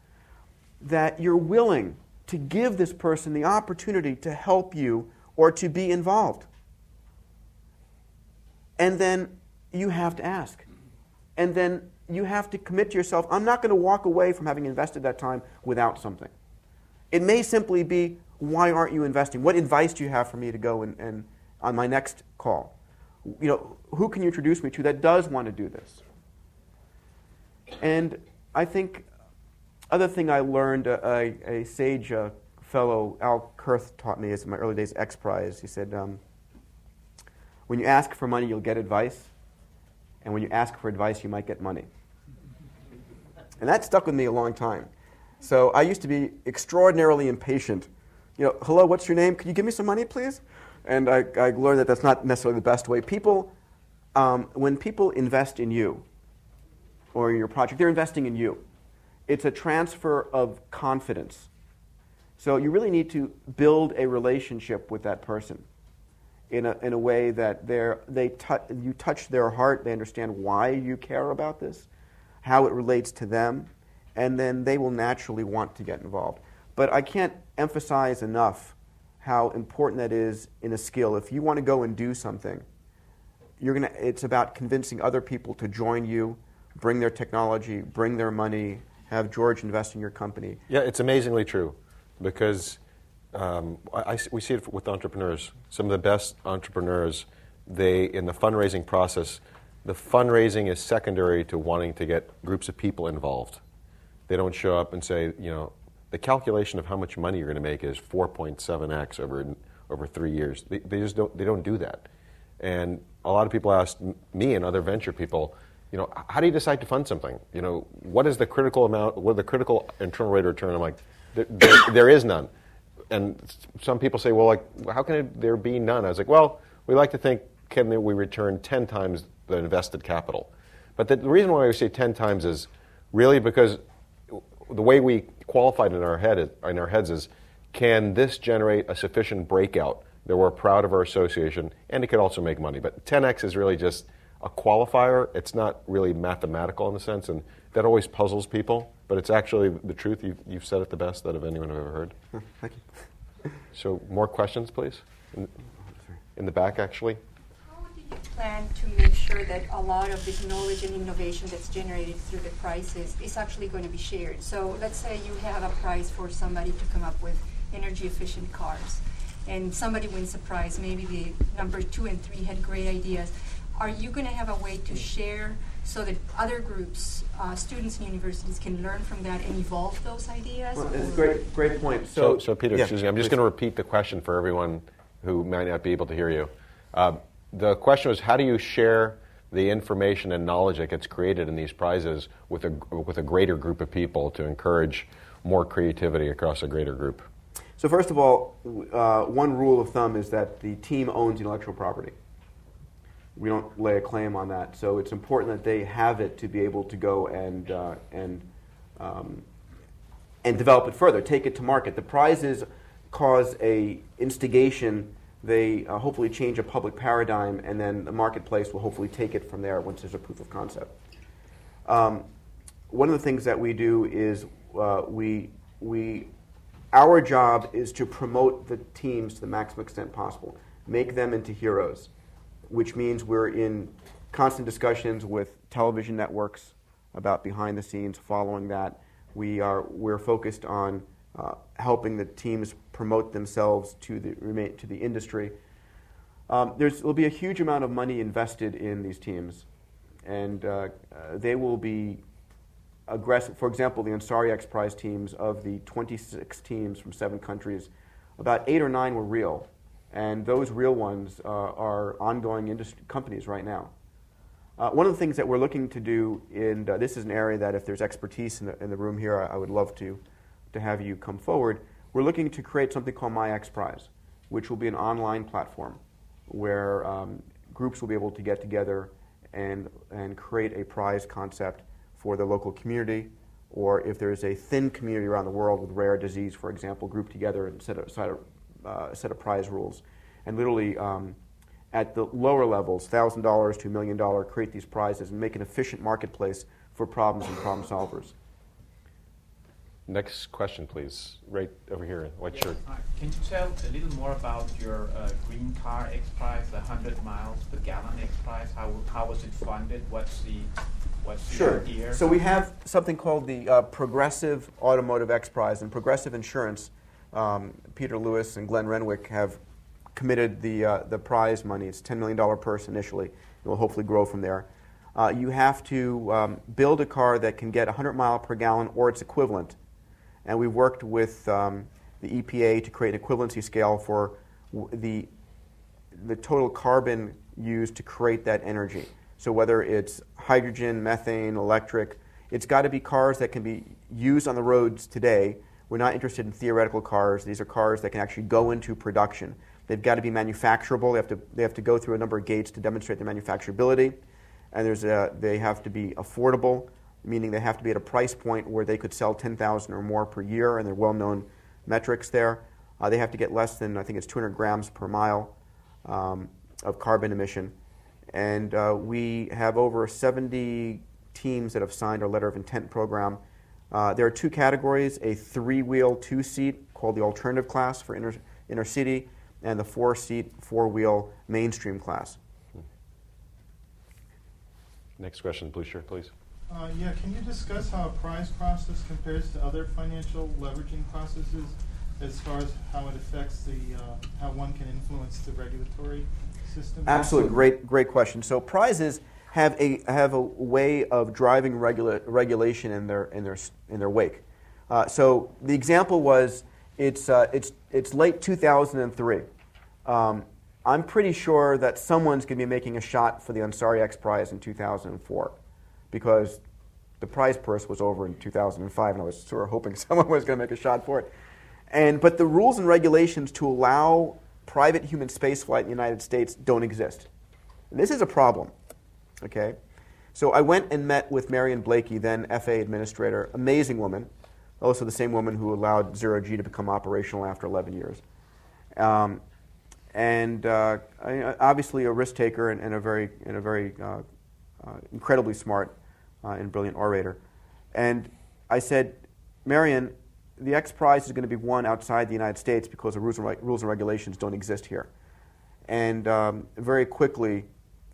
that you're willing to give this person the opportunity to help you or to be involved. And then you have to ask. And then you have to commit to yourself I'm not going to walk away from having invested that time without something. It may simply be why aren't you investing? What advice do you have for me to go and, and on my next call? You know, who can you introduce me to that does want to do this? And I think other thing I learned, uh, a, a sage uh, fellow, Al Kurth, taught me is in my early days X Prize. He said, um, when you ask for money, you'll get advice. And when you ask for advice, you might get money. And that stuck with me a long time. So I used to be extraordinarily impatient. You know, hello, what's your name? Could you give me some money, please? And I, I learned that that's not necessarily the best way. People, um, when people invest in you or in your project, they're investing in you. It's a transfer of confidence. So you really need to build a relationship with that person. in a, in a way that they tou- you touch their heart, they understand why you care about this, how it relates to them, and then they will naturally want to get involved. But I can't emphasize enough how important that is in a skill. If you want to go and do something, you're gonna, it's about convincing other people to join you, bring their technology, bring their money, have George invest in your company. Yeah, it's amazingly true because um, I, I, we see it with entrepreneurs. Some of the best entrepreneurs, they in the fundraising process, the fundraising is secondary to wanting to get groups of people involved. They don't show up and say, you know, the calculation of how much money you're going to make is 4.7x over over three years. They, they just don't they don't do that. And a lot of people ask me and other venture people, you know, how do you decide to fund something? You know, what is the critical amount? What the critical internal rate of return? I'm like, there, there, there is none. And some people say, well, like, how can there be none? I was like, well, we like to think can we return 10 times the invested capital? But the, the reason why we say 10 times is really because the way we qualified in our head in our heads is, can this generate a sufficient breakout that we're proud of our association, and it could also make money. But 10x is really just a qualifier. It's not really mathematical in the sense, and that always puzzles people. But it's actually the truth. You've, you've said it the best that of anyone I've ever heard. Thank you. So, more questions, please. In, in the back, actually. How do you plan to make sure that a lot of this knowledge and innovation that's generated through the prizes is actually going to be shared? So, let's say you have a prize for somebody to come up with energy efficient cars and somebody wins a prize, maybe the number two and three had great ideas. Are you going to have a way to share so that other groups, uh, students and universities, can learn from that and evolve those ideas? Well, it's a great, great point. So, So, so Peter, yeah, excuse me, I'm just going to repeat the question for everyone who might not be able to hear you. Uh, the question was, how do you share the information and knowledge that gets created in these prizes with a, with a greater group of people to encourage more creativity across a greater group? So first of all, uh, one rule of thumb is that the team owns intellectual property. We don't lay a claim on that, so it's important that they have it to be able to go and uh, and um, and develop it further, take it to market. The prizes cause a instigation. They uh, hopefully change a public paradigm, and then the marketplace will hopefully take it from there once there's a proof of concept. Um, one of the things that we do is uh, we we our job is to promote the teams to the maximum extent possible, make them into heroes, which means we're in constant discussions with television networks about behind the scenes, following that. We are we're focused on uh, helping the teams promote themselves to the to the industry. Um, will be a huge amount of money invested in these teams, and uh, uh, they will be aggressive. For example, the Ansari X Prize teams of the 26 teams from seven countries, about eight or nine were real, and those real ones uh, are ongoing industry companies right now. Uh, one of the things that we're looking to do, and uh, this is an area that if there's expertise in the, in the room here, I, I would love to, to have you come forward. We're looking to create something called My X Prize, which will be an online platform where um, groups will be able to get together and, and create a prize concept for the local community, or if there's a thin community around the world with rare disease, for example, group together and set a, set a, uh, set of prize rules. And literally, um, at the lower levels, $1,000 to a million dollar, create these prizes and make an efficient marketplace for problems and problem solvers. Next question, please. Right over here, white shirt. Uh, Can you tell a little more about your uh, green car X Prize, the 100 miles per gallon X Prize? How, how was it funded? What's the, what's the Sure. idea? So we have something called the uh, Progressive Automotive X Prize, and Progressive Insurance. Um, Peter Lewis and Glenn Renwick have committed the uh, the prize money. It's ten million dollar purse initially. It will hopefully grow from there. Uh, you have to um, build a car that can get 100 mile per gallon or its equivalent, and we've worked with um, the EPA to create an equivalency scale for w- the the total carbon used to create that energy. So whether it's hydrogen, methane, electric, it's got to be cars that can be used on the roads today. We're not interested in theoretical cars. These are cars that can actually go into production. They've got to be manufacturable. They have to, they have to go through a number of gates to demonstrate their manufacturability. And there's a, they have to be affordable, meaning they have to be at a price point where they could sell 10,000 or more per year, and they're well known metrics there. Uh, they have to get less than, I think it's 200 grams per mile. um, of carbon emission. And uh, we have over 70 teams that have signed our letter of intent program. Uh, there are two categories a three wheel, two seat called the alternative class for inner, inner city, and the four seat, four wheel mainstream class. Next question, blue shirt, please. Uh, yeah, can you discuss how a prize process compares to other financial leveraging processes as far as how it affects the uh, how one can influence the regulatory system? Absolutely, great, great question. So prizes have a have a way of driving regula- regulation in their in their in their wake. Uh, so the example was it's uh, it's it's late 2003. Um, I'm pretty sure that someone's going to be making a shot for the Ansari X Prize in 2004 because the prize purse was over in 2005, and I was sort of hoping someone was going to make a shot for it. And, but the rules and regulations to allow private human spaceflight in the United States don't exist. And this is a problem. Okay? So I went and met with Marion Blakey, then FA administrator, amazing woman, also the same woman who allowed Zero G to become operational after 11 years. Um, and uh, obviously a risk taker and, and, a very, and a very uh, uh, incredibly smart uh, and brilliant orator. And I said, Marion, the X Prize is going to be won outside the United States because the rules and, rules and regulations don't exist here. And um, very quickly,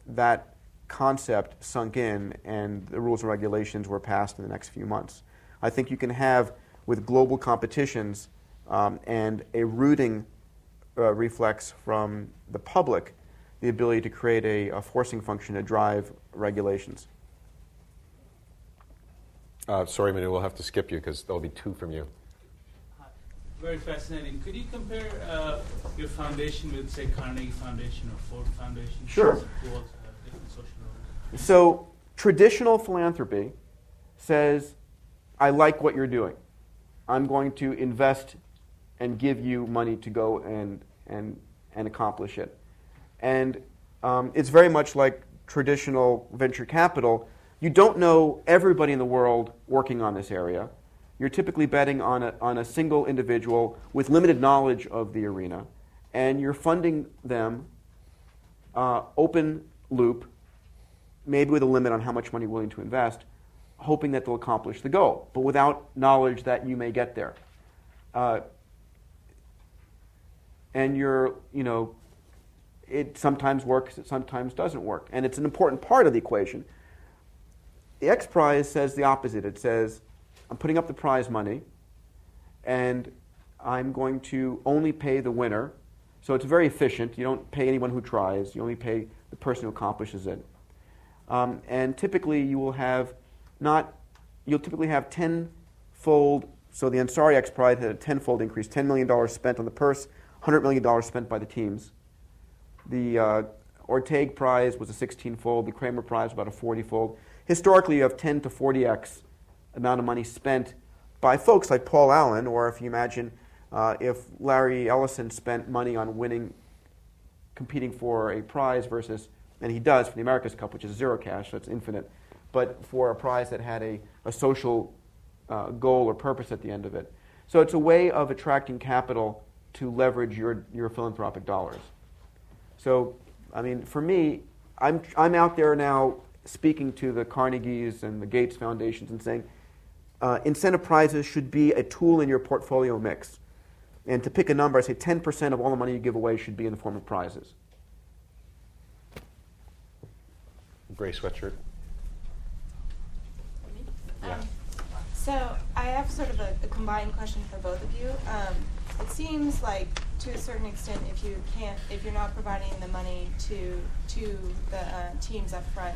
that concept sunk in, and the rules and regulations were passed in the next few months. I think you can have, with global competitions um, and a rooting uh, reflex from the public, the ability to create a, a forcing function to drive regulations. Uh, sorry, Manu, we'll have to skip you because there'll be two from you. Very fascinating. Could you compare uh, your foundation with, say, Carnegie Foundation or Ford Foundation? Sure. So, traditional philanthropy says, I like what you're doing. I'm going to invest and give you money to go and, and, and accomplish it. And um, it's very much like traditional venture capital. You don't know everybody in the world working on this area. You're typically betting on a, on a single individual with limited knowledge of the arena, and you're funding them uh, open loop, maybe with a limit on how much money you're willing to invest, hoping that they'll accomplish the goal, but without knowledge that you may get there. Uh, and you're, you know, it sometimes works, it sometimes doesn't work. And it's an important part of the equation. The X Prize says the opposite. It says, I'm putting up the prize money, and I'm going to only pay the winner. So it's very efficient. You don't pay anyone who tries, you only pay the person who accomplishes it. Um, and typically, you will have not, you'll typically have tenfold. So the Ansari X Prize had a tenfold increase $10 million spent on the purse, $100 million spent by the teams. The uh, Orteig Prize was a 16 fold, the Kremer Prize about a 40 fold. Historically, you have 10 to 40x amount of money spent by folks like Paul Allen, or if you imagine uh, if Larry Ellison spent money on winning, competing for a prize versus, and he does for the America's Cup, which is zero cash, so it's infinite, but for a prize that had a, a social uh, goal or purpose at the end of it. So it's a way of attracting capital to leverage your, your philanthropic dollars. So, I mean, for me, I'm, I'm out there now speaking to the Carnegies and the Gates Foundations and saying uh, incentive prizes should be a tool in your portfolio mix. And to pick a number, I say 10% of all the money you give away should be in the form of prizes. Gray sweatshirt. Um, so I have sort of a, a, combined question for both of you. Um, it seems like to a certain extent, if you can't, if you're not providing the money to to the uh, teams up front,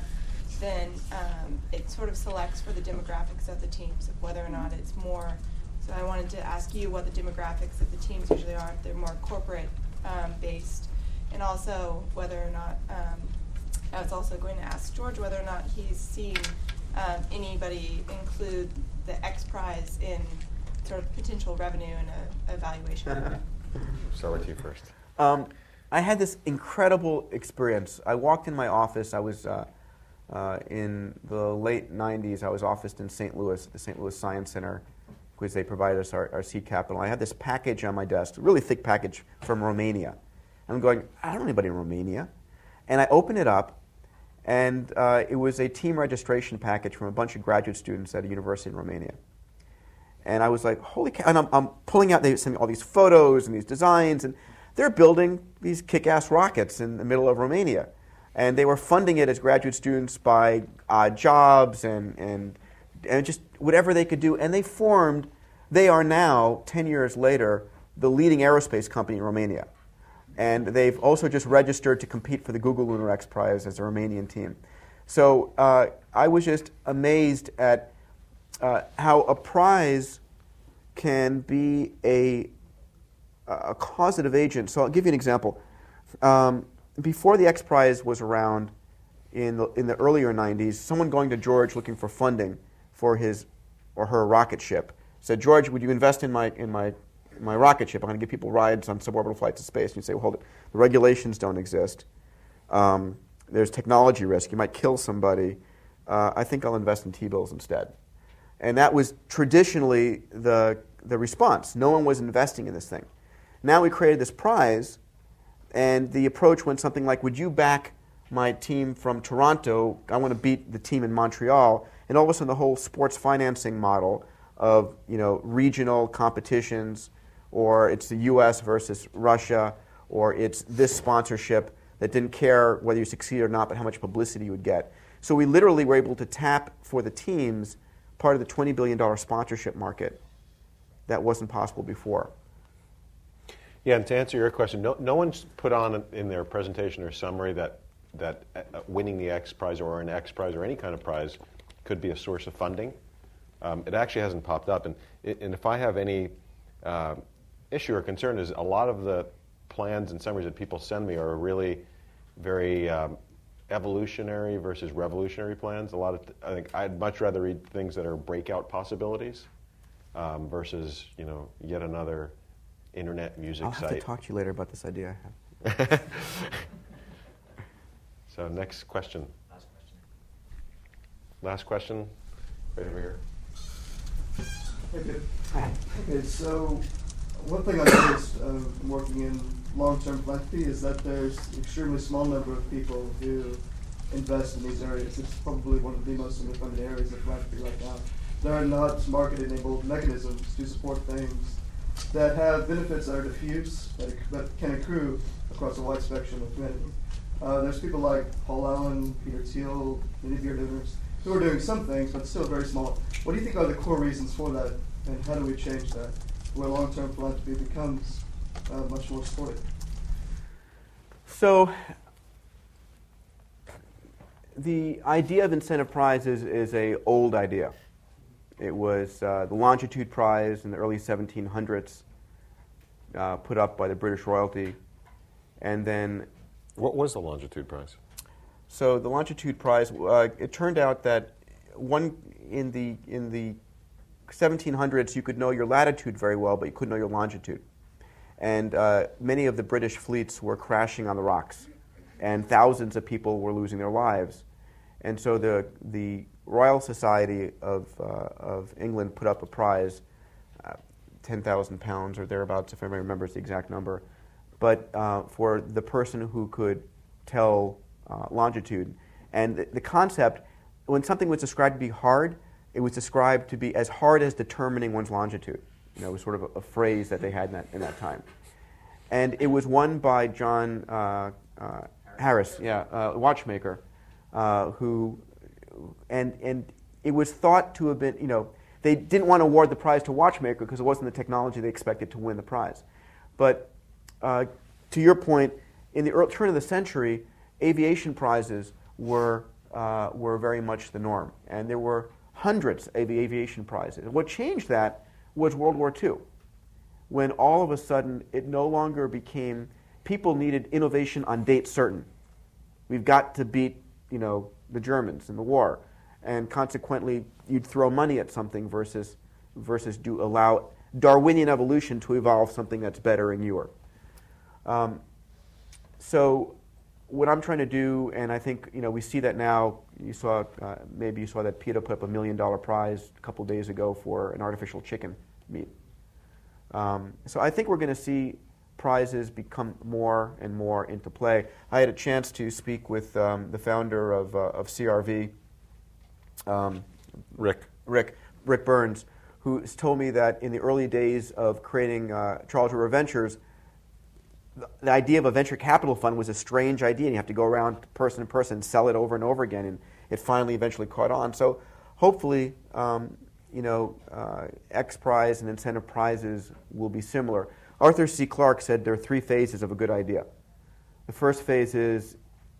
then um, it sort of selects for the demographics of the teams, of whether or not it's more. So I wanted to ask you what the demographics of the teams usually are, if they're more corporate um, based, and also whether or not. I was also going to ask George whether or not he's seen um, anybody include the X Prize in sort of potential revenue and a evaluation. Start with you first. Um, I had this incredible experience. I walked in my office. I was uh, uh, in the late 90s. I was officed in St. Louis, the St. Louis Science Center, because they provided us our, our seed capital. I had this package on my desk, a really thick package from Romania. And I'm going, I don't know anybody in Romania. And I open it up, and uh, it was a team registration package from a bunch of graduate students at a university in Romania. And I was like, holy cow. And I'm, I'm pulling out, they sent me all these photos and these designs, and they're building these kick ass rockets in the middle of Romania. And they were funding it as graduate students by odd jobs and, and, and just whatever they could do. And they formed, they are now, 10 years later, the leading aerospace company in Romania. And they've also just registered to compete for the Google Lunar X Prize as a Romanian team. So uh, I was just amazed at uh, how a prize can be a, a causative agent. So I'll give you an example. Um, before the X Prize was around in the, in the earlier 90s, someone going to George looking for funding for his or her rocket ship said, George, would you invest in my, in my, my rocket ship? I'm going to give people rides on suborbital flights to space. And you say, well, hold it. The regulations don't exist. Um, there's technology risk. You might kill somebody. Uh, I think I'll invest in T-bills instead. And that was traditionally the, the response. No one was investing in this thing. Now we created this prize and the approach went something like, Would you back my team from Toronto? I want to beat the team in Montreal. And all of a sudden, the whole sports financing model of you know, regional competitions, or it's the US versus Russia, or it's this sponsorship that didn't care whether you succeed or not, but how much publicity you would get. So we literally were able to tap for the teams part of the $20 billion sponsorship market that wasn't possible before. Yeah, and to answer your question, no, no one's put on in their presentation or summary that, that uh, winning the X Prize or an X Prize or any kind of prize could be a source of funding. Um, it actually hasn't popped up. And, and if I have any uh, issue or concern, is a lot of the plans and summaries that people send me are really very um, evolutionary versus revolutionary plans. A lot of, th- I think I'd much rather read things that are breakout possibilities um, versus, you know, yet another internet music I'll site. have to talk to you later about this idea I have. so next question. Last question. Last question, right over here. Okay. Okay, so one thing I noticed uh, working in long-term philanthropy is that there's extremely small number of people who invest in these areas. It's probably one of the most underfunded areas of philanthropy right now. There are not market-enabled mechanisms to support things that have benefits that are diffuse, that, that can accrue across a wide spectrum of humanity. Uh, there's people like Paul Allen, Peter Thiel, many of your donors, who are doing some things, but still very small. What do you think are the core reasons for that, and how do we change that, where long-term philanthropy becomes uh, much more supported? So, the idea of incentive prizes is a old idea. It was uh, the Longitude Prize in the early 1700s, uh, put up by the British royalty, and then. What was the Longitude Prize? So the Longitude Prize, uh, it turned out that one in the in the 1700s you could know your latitude very well, but you couldn't know your longitude, and uh, many of the British fleets were crashing on the rocks, and thousands of people were losing their lives, and so the the Royal Society of, uh, of England put up a prize, uh, 10,000 pounds or thereabouts, if anybody remembers the exact number, but uh, for the person who could tell uh, longitude. And the, the, concept, when something was described to be hard, it was described to be as hard as determining one's longitude. You know, it was sort of a, a phrase that they had in that, in that time. And it was won by John uh, uh, Harris, yeah, watchmaker, who and, and it was thought to have been, you know, they didn't want to award the prize to Watchmaker because it wasn't the technology they expected to win the prize. But uh, to your point, in the early, turn of the century, aviation prizes were, uh, were very much the norm. And there were hundreds of the aviation prizes. What changed that was World War II, when all of a sudden it no longer became people needed innovation on date certain. We've got to beat, you know, the Germans in the war, and consequently you'd throw money at something versus versus do allow Darwinian evolution to evolve something that's better and newer. Um, so what I'm trying to do, and I think you know we see that now. You saw uh, maybe you saw that PETA put up a million dollar prize a couple days ago for an artificial chicken meat. Um, so I think we're going to see prizes become more and more into play. I had a chance to speak with um, the founder of, uh, of CRV, um, Rick. Rick, Rick Burnes, who told me that in the early days of creating uh, Charles River Ventures, the, idea of a venture capital fund was a strange idea, and you have to go around person to person and sell it over and over again, and it finally eventually caught on. So hopefully, um, you know, uh, X Prize and incentive prizes will be similar. Arthur C. Clarke said there are three phases of a good idea. The first phase is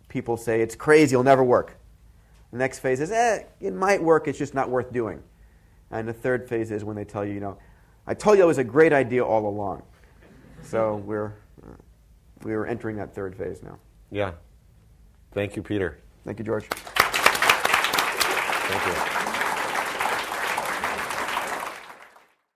people say it's crazy, it'll never work. The next phase is, eh, it might work, it's just not worth doing. And the third phase is when they tell you, you know, I told you it was a great idea all along. So we're, uh, we're entering that third phase now. Yeah. Thank you, Peter. Thank you, George. Thank you.